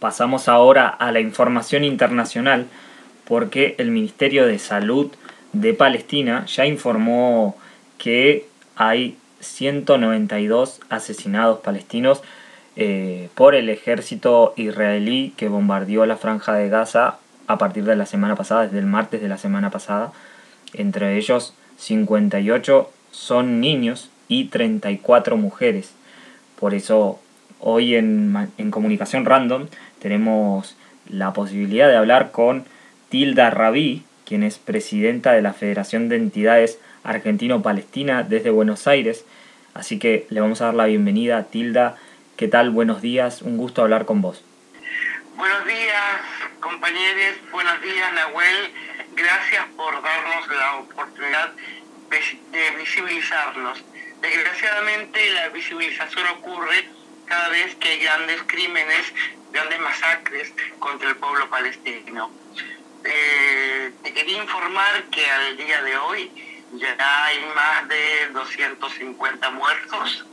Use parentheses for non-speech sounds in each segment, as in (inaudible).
Pasamos ahora a la información internacional porque el Ministerio de Salud de Palestina ya informó que hay 192 asesinados palestinos eh, por el ejército israelí que bombardeó la franja de Gaza a partir de la semana pasada, desde el martes de la semana pasada. Entre ellos 58 son niños y 34 mujeres. Por eso hoy en, en Comunicación Random tenemos la posibilidad de hablar con Tilda Rabí, quien es presidenta de la Federación de Entidades Argentino-Palestina desde Buenos Aires. Así que le vamos a dar la bienvenida Tilda. ¿Qué tal? Buenos días, un gusto hablar con vos. Buenos días, compañeros. Buenos días, Nahuel. Gracias por darnos la oportunidad de visibilizarnos. Desgraciadamente la visibilización ocurre cada vez que hay grandes crímenes, grandes masacres contra el pueblo palestino. Eh, te quería informar que al día de hoy ya hay más de 250 muertos,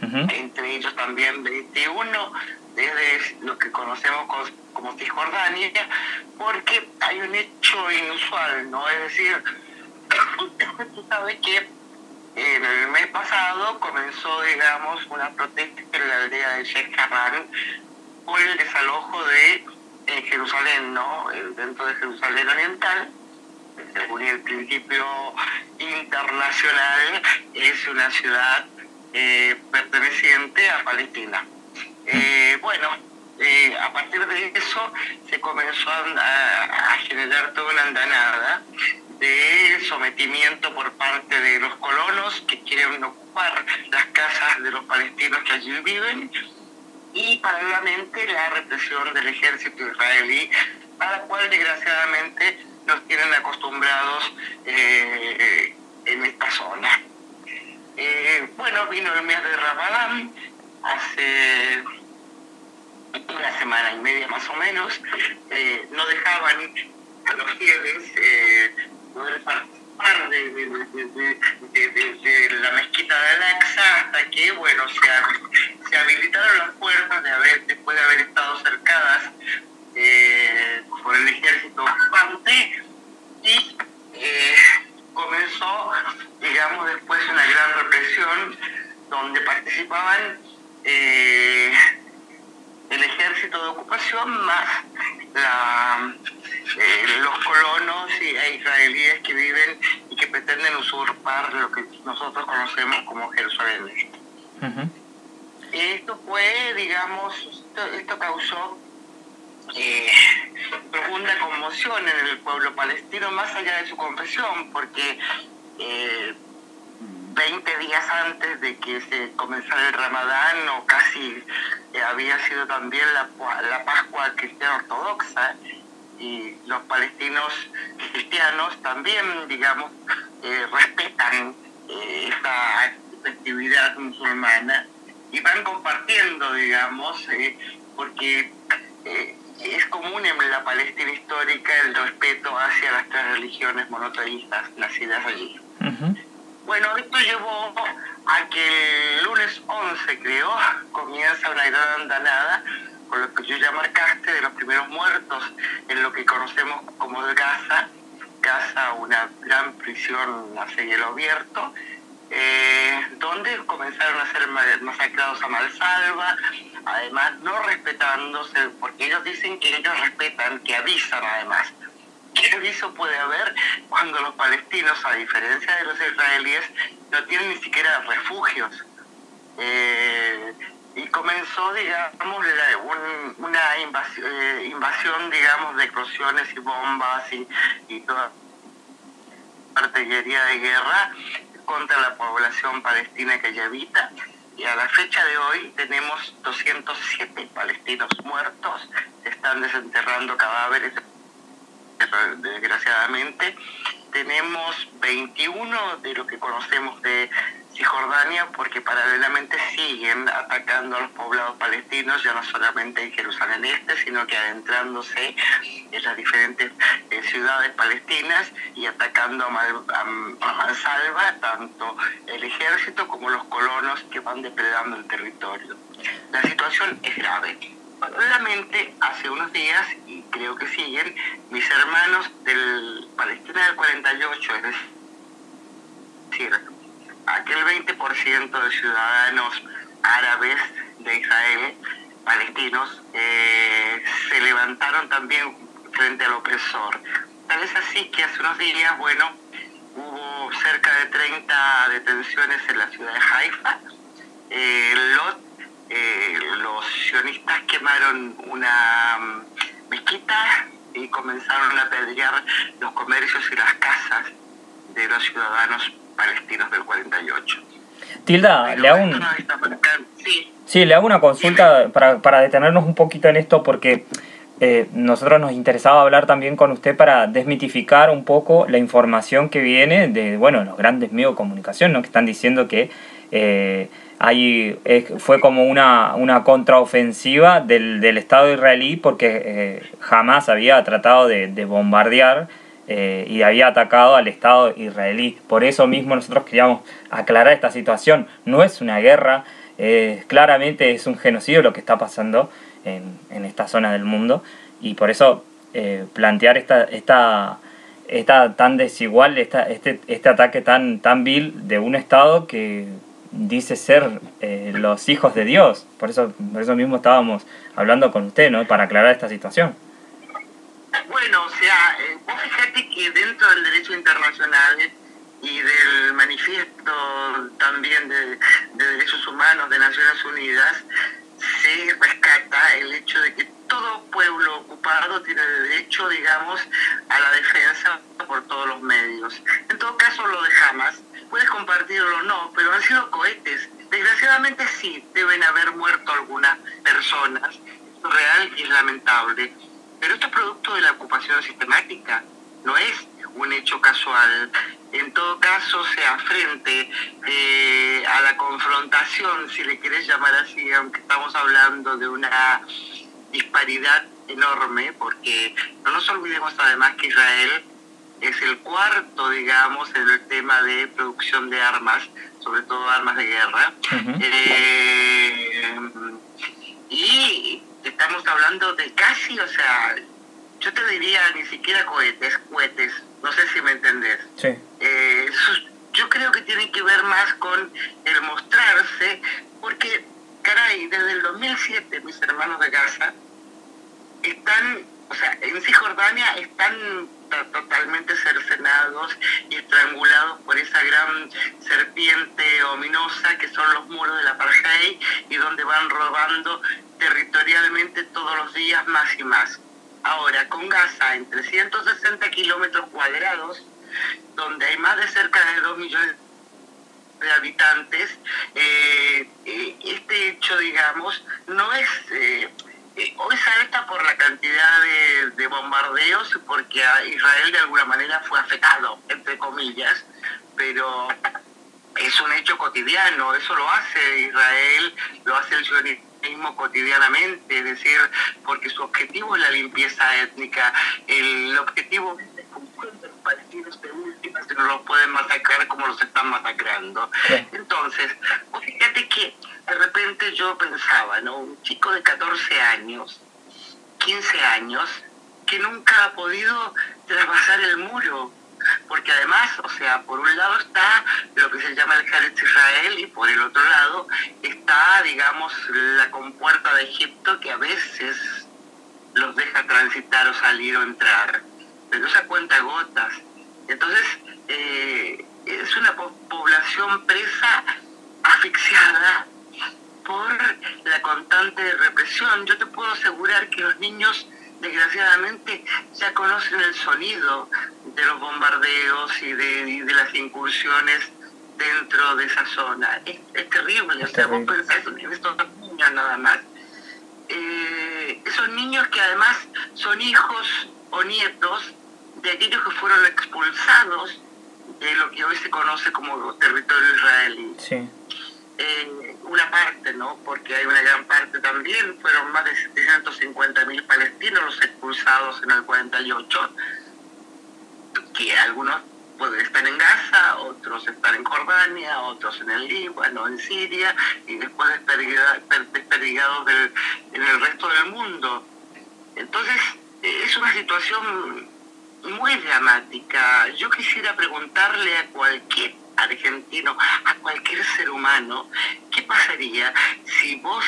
entre ellos también 21 desde lo que conocemos como Cisjordania, porque hay un hecho inusual, ¿no? Es decir, (coughs) tú sabes que en el mes pasado comenzó, digamos, una protesta en la aldea de Sheikh Por el desalojo de eh, Jerusalén, ¿no? Dentro de Jerusalén Oriental, según el principio internacional, es una ciudad eh, perteneciente a Palestina. Eh, bueno, a partir de eso se comenzó a, a generar toda una andanada de sometimiento por parte de los colonos que quieren ocupar las casas de los palestinos que allí viven y paralelamente la represión del ejército israelí, a la cual desgraciadamente nos tienen acostumbrados eh, en esta zona. Eh, bueno, vino el mes de Ramadán hace una semana y media más o menos, eh, no dejaban a los fieles poder de, de, la mezquita de Alexa hasta que, bueno, se, se habilitaron las puertas de haber, después de haber estado cercadas eh, por el ejército ocupante y eh, comenzó, digamos, después una gran represión donde participaban eh, el ejército de ocupación más la, eh, los colonos y, e israelíes que viven y que pretenden usurpar lo que nosotros conocemos como Jerusalén. Esto fue, digamos, esto, causó eh, profunda conmoción en el pueblo palestino, más allá de su confesión, porque eh, 20 días antes de que se comenzara el Ramadán, o casi eh, había sido también la, la Pascua cristiana ortodoxa, y los palestinos cristianos también, digamos, eh, respetan eh, esta festividad musulmana y van compartiendo, digamos, porque es común en la Palestina histórica el respeto hacia las tres religiones monoteístas nacidas allí. Bueno, esto llevó a que el lunes 11, creo, comienza una gran andanada, con lo que yo ya marcaste, de los primeros muertos en lo que conocemos como Gaza. Gaza, una gran prisión a cielo abierto, eh, donde comenzaron a ser masacrados a malsalva, además no respetándose, porque ellos dicen que ellos respetan, que avisan además (laughs) ¿Qué aviso puede haber cuando los palestinos, a diferencia de los israelíes, no tienen ni siquiera refugios? Eh, y comenzó, digamos, una invasión, eh, invasión, digamos, de explosiones y bombas y, y toda artillería de guerra contra la población palestina que allí habita. Y a la fecha de hoy tenemos 207 palestinos muertos, están desenterrando cadáveres desgraciadamente. Tenemos 21 de lo que conocemos de Cisjordania porque paralelamente siguen atacando a los poblados palestinos, ya no solamente en Jerusalén Este, sino que adentrándose en las diferentes eh, ciudades palestinas y atacando a, mansalva tanto el ejército como los colonos que van depredando el territorio. La situación es grave. justamente hace unos días, y creo que siguen, mis hermanos del Palestina del 48, es decir, 20% de ciudadanos árabes de Israel, palestinos, eh, se levantaron también frente al opresor. Tal es así que hace unos días, bueno, hubo cerca de 30 detenciones en la ciudad de Haifa. Eh, los, eh, los sionistas quemaron una mm, mezquita y comenzaron a apedrear los comercios y las casas de los ciudadanos palestinos del 48. Tilda, le hago un... Sí. le hago una consulta para, para detenernos un poquito en esto porque eh, nosotros nos interesaba hablar también con usted para desmitificar un poco la información que viene de bueno los grandes medios de comunicación, ¿no? que están diciendo que eh, hay, fue como una, una contraofensiva del, del Estado israelí porque eh, jamás había tratado de, de bombardear eh, y había atacado al Estado israelí. Por eso mismo nosotros queríamos aclarar esta situación. No es una guerra, claramente es un genocidio lo que está pasando en, en esta zona del mundo y por eso eh, plantear esta, esta, esta tan desigual, esta, este, este ataque tan, tan vil de un Estado que dice ser eh, los hijos de Dios. Por eso, por eso mismo estábamos hablando con usted, ¿no? Para aclarar esta situación. Bueno, o sea, eh, vos fíjate que dentro del derecho internacional y del manifiesto también de, de derechos humanos de Naciones Unidas, se rescata el hecho de que todo pueblo ocupado tiene derecho, digamos, a la defensa por todos los medios. En todo caso, lo de Hamas, puedes compartirlo o no, pero han sido cohetes. Desgraciadamente sí, deben haber muerto algunas personas. Real y lamentable. Pero esto es producto de la ocupación sistemática, no es un hecho casual. En todo caso, sea frente eh, a la confrontación, si le quieres llamar así, aunque estamos hablando de una disparidad enorme, porque no nos olvidemos además que Israel es el cuarto, digamos, en el tema de producción de armas, sobre todo armas de guerra. Eh, y estamos hablando de casi, o sea, yo te diría ni siquiera cohetes, cohetes, no sé si me entendés. Eh, yo creo que tiene que ver más con el mostrarse, porque, caray, desde el 2007 mis hermanos de Gaza están, o sea, en Cisjordania están totalmente cercenados y estrangulados por esa gran serpiente ominosa que son los muros de la apartheid y donde van robando territorialmente todos los días más y más. Ahora, con Gaza en 360 kilómetros cuadrados, donde hay más de cerca de 2 millones de habitantes, eh, eh, este hecho, digamos, no es... Eh, hoy salta por la cantidad de, de, bombardeos porque Israel de alguna manera fue afectado, entre comillas, pero es un hecho cotidiano, eso lo hace Israel, lo hace el sionismo cotidianamente, es decir, porque su objetivo es la limpieza étnica, el objetivo es la de los palestinos de últimas que no los pueden masacrar como los están masacrando. Entonces, fíjate que de repente yo pensaba, ¿no? Un chico de 14 años, 15 años, que nunca ha podido traspasar el muro, porque además, o sea, por un lado está lo que se llama el Jaret Israel y por el otro lado está, digamos, la compuerta de Egipto que a veces los deja transitar o salir o entrar, pero esa cuenta gotas. Entonces, eh, es una población presa, asfixiada por la constante represión. Yo te puedo asegurar que los niños desgraciadamente ya conocen el sonido de los bombardeos y de, de las incursiones dentro de esa zona. Es, terrible, o sea, vos pensás en estos niños nada más. Eh, esos niños que además son hijos o nietos de aquellos que fueron expulsados de lo que hoy se conoce como territorio israelí. Sí. Eh, una parte, ¿no? Porque hay una gran parte también, fueron más de 750 mil palestinos los expulsados en el 48, que algunos pueden estar en Gaza, otros están en Jordania, otros en el Líbano, en Siria, y después desperdigados en el resto del mundo. Entonces, es una situación muy dramática. Yo quisiera preguntarle a cualquier argentino, a cualquier ser humano, ¿qué pasaría si vos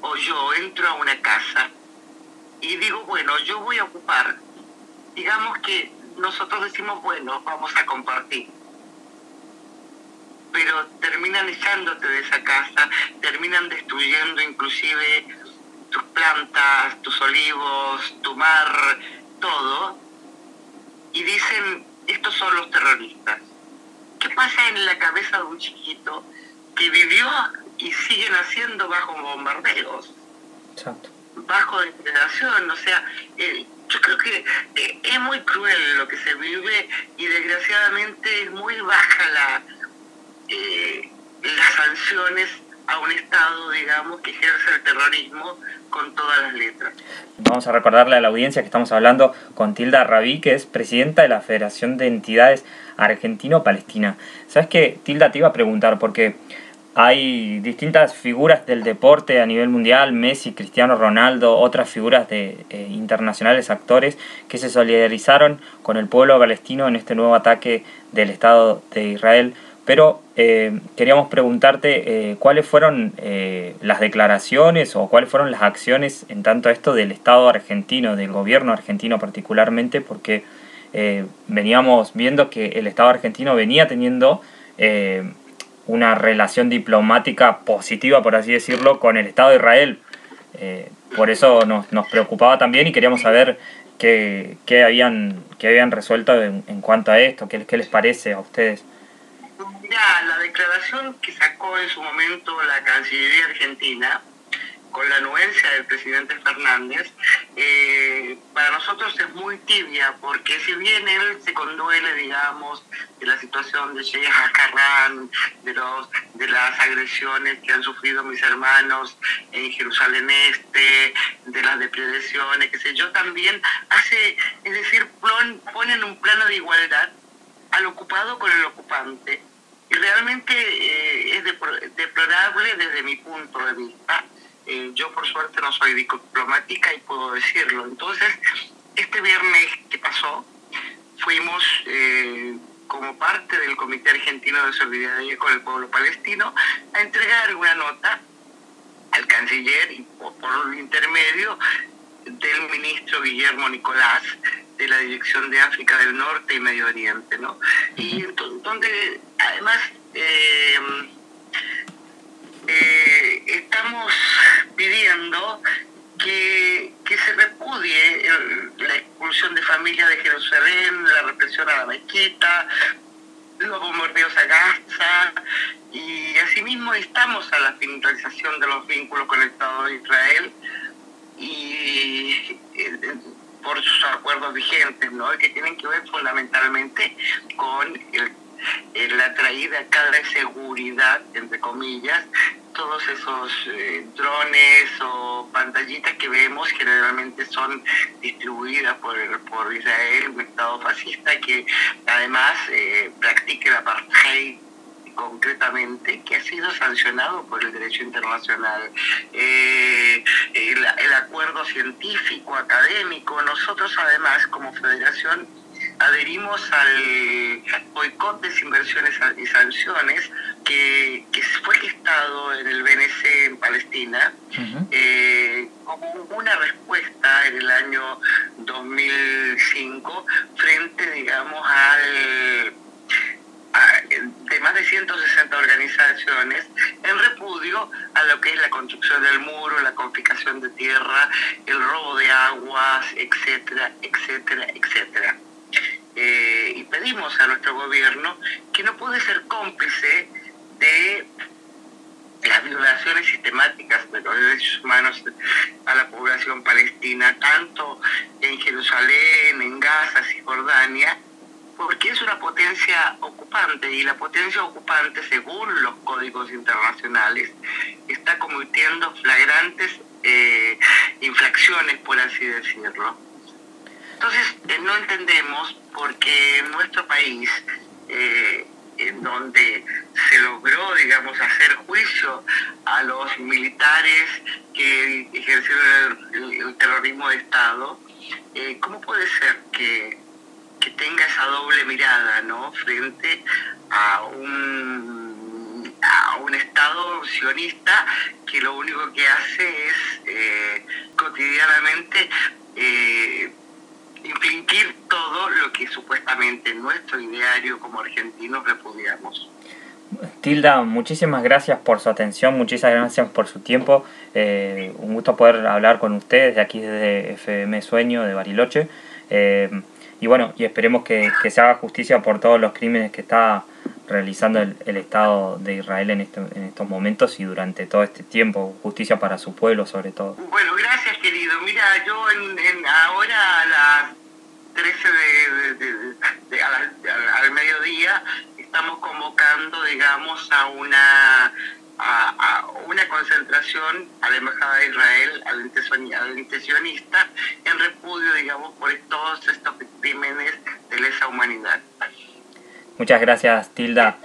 o yo entro a una casa y digo, bueno, yo voy a ocupar, digamos que nosotros decimos, bueno, vamos a compartir. Pero terminan echándote de esa casa, terminan destruyendo inclusive tus plantas, tus olivos, tu mar, todo. Y dicen, estos son los terroristas. ¿Qué pasa en la cabeza de un chiquito que vivió y siguen haciendo bajo bombardeos? Bajo depredación, o sea, eh, yo creo que eh, es muy cruel lo que se vive y desgraciadamente es muy baja la eh, las sanciones a un Estado, digamos, que ejerce el terrorismo con todas las letras. Vamos a recordarle a la audiencia que estamos hablando con Tilda Rabí, que es presidenta de la Federación de Entidades Argentino-Palestina. ¿Sabes qué, Tilda? Te iba a preguntar, porque hay distintas figuras del deporte a nivel mundial, Messi, Cristiano Ronaldo, otras figuras de eh, internacionales actores que se solidarizaron con el pueblo palestino en este nuevo ataque del Estado de Israel. Pero eh, queríamos preguntarte eh, cuáles fueron las declaraciones o cuáles fueron las acciones en tanto esto del Estado argentino, del gobierno argentino particularmente, porque veníamos viendo que el Estado argentino venía teniendo una relación diplomática positiva, por así decirlo, con el Estado de Israel. Eh, por eso nos, nos, preocupaba también y queríamos saber qué, qué habían, qué habían resuelto en, en, cuanto a esto, qué, qué les parece a ustedes. Mira, la declaración que sacó en su momento la Cancillería Argentina con la anuencia del presidente Fernández, eh, para nosotros es muy tibia, porque si bien él se conduele, digamos, de la situación de Sheikh Hakarran, de, los, de las agresiones que han sufrido mis hermanos en Jerusalén Este, de las depredaciones, que sé yo, también hace, es decir, pone en un plano de igualdad al ocupado con el ocupante. Y realmente eh, es desde mi punto de vista eh, yo por suerte no soy diplomática y puedo decirlo. Entonces, este viernes que pasó, fuimos eh, como parte del Comité Argentino de Solidaridad con el Pueblo Palestino a entregar una nota al canciller y por, por intermedio del ministro Guillermo Nicolás de la Dirección de África del Norte y Medio Oriente, ¿no? Y donde además eh, eh, estamos pidiendo que, se repudie la expulsión de familias de Jerusalén, la represión a la mezquita, los bombardeos a Gaza y asimismo estamos a la finalización de los vínculos con el Estado de Israel y eh, por sus acuerdos vigentes, ¿no? que tienen que ver fundamentalmente con la traída acá de seguridad, entre comillas, todos esos eh, drones o pantallitas que vemos generalmente son distribuidas por, por Israel, un Estado fascista que además eh, practica el apartheid concretamente, que ha sido sancionado por el derecho internacional. Eh, el acuerdo científico, académico, nosotros además como federación adherimos al boicot, desinversiones y sanciones que, que fue gestado en el BNC en Palestina eh, como una respuesta en el año 2005 frente, digamos, al de más de 160 organizaciones en repudio a lo que es la construcción del muro, la confiscación de tierra, el robo de aguas, etcétera, etcétera, etcétera. Eh, y pedimos a nuestro gobierno que no puede ser cómplice de las violaciones sistemáticas de los derechos humanos a la población palestina, tanto en Jerusalén, en Gaza, Cisjordania, porque es una potencia ocupante y la potencia ocupante, según los códigos internacionales, está cometiendo flagrantes eh, infracciones, por así decirlo. Entonces, eh, no entendemos porque en nuestro país eh, en donde se logró, digamos, hacer juicio a los militares que ejercieron el, terrorismo de Estado, eh, ¿cómo puede ser que, que tenga esa doble mirada, ¿no? Frente a un, a un Estado sionista que lo único que hace es cotidianamente infligir todo lo que supuestamente nuestro ideario como argentinos repudiamos. Tilda, muchísimas gracias por su atención, muchísimas gracias por su tiempo. Eh, un gusto poder hablar con ustedes de aquí desde FM Sueño de Bariloche. Eh, y bueno, y esperemos que, se haga justicia por todos los crímenes que está realizando el, Estado de Israel en, este, en estos momentos y durante todo este tiempo. Justicia para su pueblo, sobre todo. Bueno, gracias, querido. Mira, yo en, ahora a las 13 de, al mediodía estamos convocando, digamos, a una a, una concentración a la Embajada de Israel, al intencionista, en repudio, digamos, por todos estos crímenes de lesa humanidad. Muchas gracias, Tilda.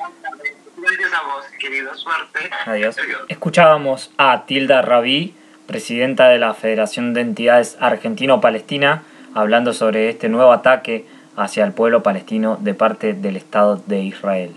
Gracias a vos, querido. Suerte. Adiós. Escuchábamos a Tilda Rabí, presidenta de la Federación de Entidades Argentino-Palestina, hablando sobre este nuevo ataque hacia el pueblo palestino de parte del Estado de Israel.